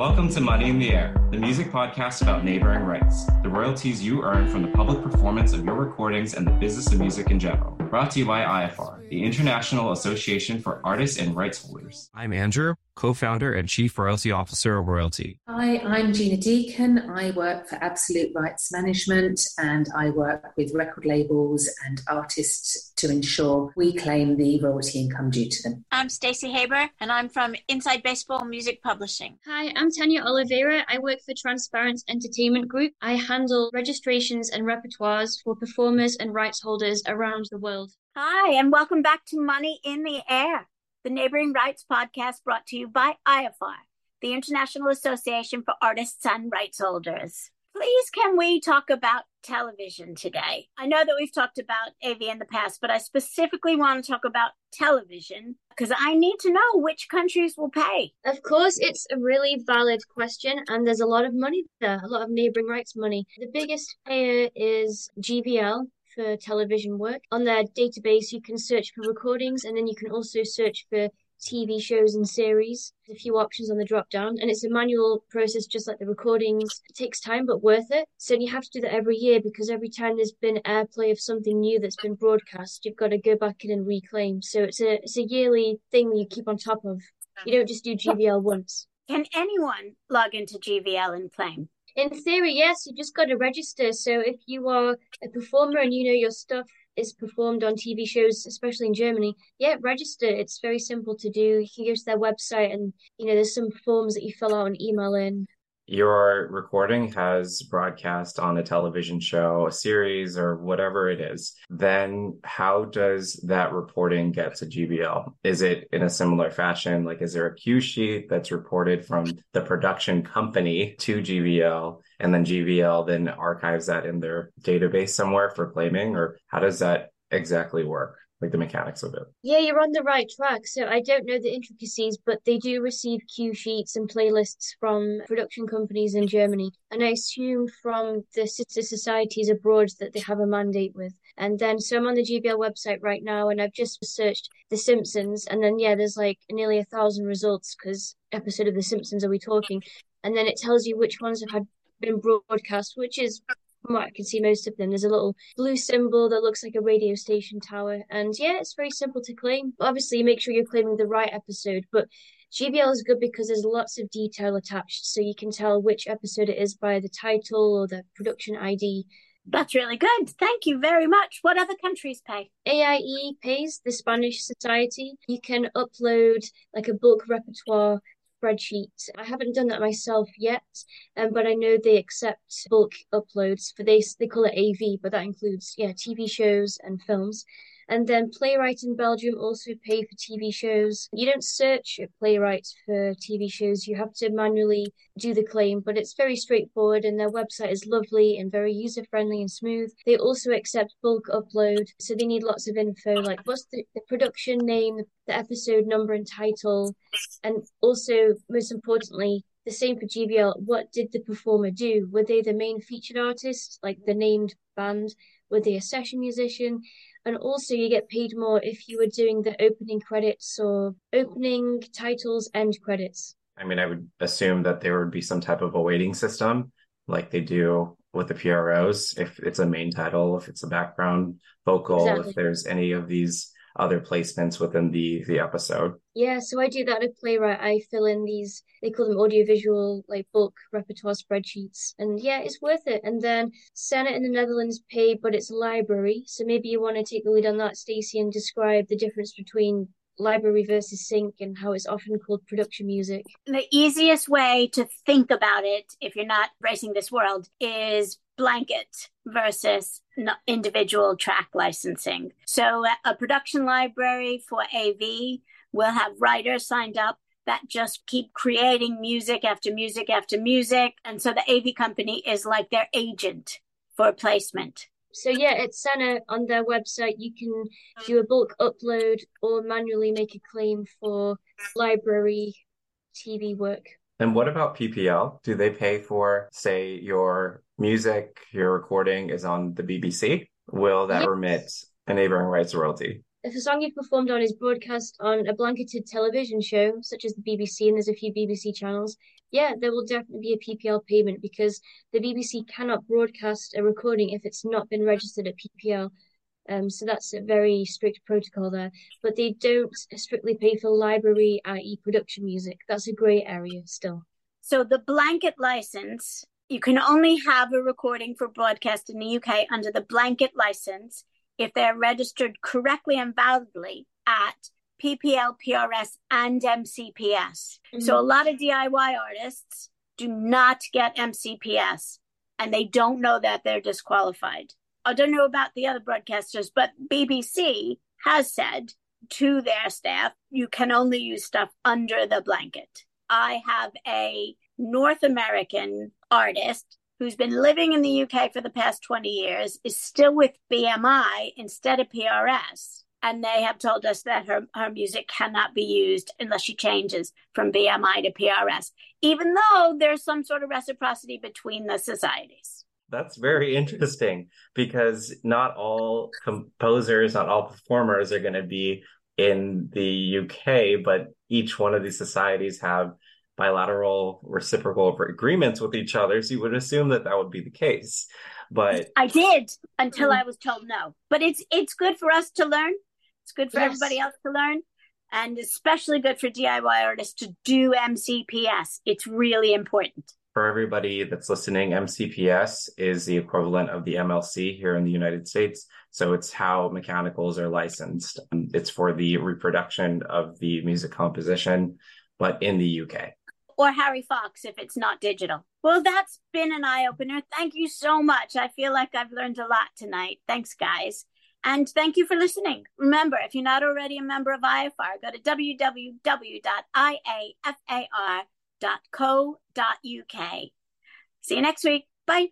Welcome to Money in the Air, the music podcast about neighboring rights, the royalties you earn from the public performance of your recordings and the business of music in general. Brought to you by IAFAR, the International Association for Artists and Rights Holders. I'm Andrew, co founder and chief royalty officer of Royalty. Hi, I'm Gina Deacon. I work for Absolute Rights Management and I work with record labels and artists to ensure we claim the royalty income due to them. I'm Stacey Haber and I'm from Inside Baseball Music Publishing. Hi, I'm Tanya Oliveira. I work for Transparent Entertainment Group. I handle registrations and repertoires for performers and rights holders around the world. Hi, and welcome back to Money in the Air, the Neighboring Rights podcast brought to you by IAFAR, the International Association for Artists and Rights Holders. Please, can we talk about television today? I know that we've talked about AV in the past, but I specifically want to talk about television because I need to know which countries will pay. Of course, it's a really valid question, and there's a lot of money there, a lot of neighboring rights money. The biggest payer is GVL, for television work. On their database, you can search for recordings and then you can also search for TV shows and series. There's a few options on the drop down, and it's a manual process just like the recordings. It takes time, but worth it. So you have to do that every year because every time there's been airplay of something new that's been broadcast, you've got to go back in and reclaim. So it's a it's a yearly thing you keep on top of. You don't just do GVL once. Can anyone log into GVL and claim? In theory, yes, you just got to register. So if you are a performer and you know your stuff is performed on TV shows, especially in Germany, yeah, register. It's very simple to do. You can go to their website and, you know, there's some forms that you fill out and email in your recording has broadcast on a television show, a series, or whatever it is, then how does that reporting get to GVL? Is it in a similar fashion? Like, is there a cue sheet that's reported from the production company to GVL, and then GVL then archives that in their database somewhere for claiming, or how does that exactly work? Like the mechanics of it. Yeah, you're on the right track. So I don't know the intricacies, but they do receive cue sheets and playlists from production companies in Germany. And I assume from the sister societies abroad that they have a mandate with. And then, so I'm on the GVL website right now and I've just searched The Simpsons. And then, yeah, there's like nearly a thousand results because episode of The Simpsons are we talking? And then it tells you which ones have had been broadcast, which is from what I can see, most of them, there's a little blue symbol that looks like a radio station tower. And yeah, it's very simple to claim. Obviously, make sure you're claiming the right episode, but GVL is good because there's lots of detail attached, so you can tell which episode it is by the title or the production ID. That's really good. Thank you very much. What other countries pay? AIE pays the Spanish Society. You can upload like a bulk repertoire spreadsheet. I haven't done that myself yet, um, but I know they accept bulk uploads for this. They call it AV, but that includes yeah TV shows and films. And then PlayRight in Belgium also pay for TV shows. You don't search at PlayRight for TV shows, you have to manually do the claim, but it's very straightforward and their website is lovely and very user friendly and smooth. They also accept bulk upload, so they need lots of info like what's the, the production name, the episode number and title, and also, most importantly, the same for GVL. What did the performer do? Were they the main featured artist, like the named band? Were they a session musician? And also, you get paid more if you were doing the opening credits or opening titles, end credits. I mean, I would assume that there would be some type of a weighting system like they do with the PROs, if it's a main title, if it's a background vocal, exactly. if there's any of these other placements within the the episode. Yeah, so I do that at PlayRight. I fill in these they call them audiovisual like bulk repertoire spreadsheets. And yeah, it's worth it. And then SENA in the Netherlands pay, but it's a library. So maybe you want to take the lead on that, Stacey, and describe the difference between library versus sync and how it's often called production music. The easiest way to think about it, if you're not racing this world, is blanket versus individual track licensing. So, uh, a production library for AV will have writers signed up that just keep creating music after music after music. And so the AV company is like their agent for placement. So yeah, it's SENA on their website. You can do a bulk upload or manually make a claim for library TV work. And what about PPL? Do they pay for, say, your music, your recording is on the BBC? Will that yes. remit a neighboring rights royalty? If a song you've performed on is broadcast on a blanketed television show, such as the BBC, and there's a few BBC channels, Yeah, there will definitely be a PPL payment because the BBC cannot broadcast a recording if it's not been registered at PPL. Um, so that's a very strict protocol there. But they don't strictly pay for library, i.e., production music. That's a grey area still. So the blanket license, you can only have a recording for broadcast in the UK under the blanket license if they're registered correctly and validly at PPL, PRS, and MCPS. Mm-hmm. So a lot of DIY artists do not get MCPS and they don't know that they're disqualified. I don't know about the other broadcasters, but BBC has said to their staff, you can only use stuff under the blanket. I have a North American artist who's been living in the UK for the past 20 years, is still with BMI instead of PRS and they have told us that her, her music cannot be used unless she changes from BMI to PRS, even though there's some sort of reciprocity between the societies. That's very interesting because not all composers, not all performers are going to be in the UK, but each one of these societies have bilateral reciprocal agreements with each other. So you would assume that that would be the case. But I did until mm. I was told no. But it's it's good for us to learn it's good for yes. everybody else to learn and especially good for DIY artists to do MCPS. It's really important. For everybody that's listening, MCPS is the equivalent of the MLC here in the United States. So it's how mechanicals are licensed. It's for the reproduction of the music composition, but in the UK. Or Harry Fox if it's not digital. Well, that's been an eye opener. Thank you so much. I feel like I've learned a lot tonight. Thanks, guys. And thank you for listening. Remember, if you're not already a member of IAFAR, go to www.iafar.co.uk. See you next week. Bye.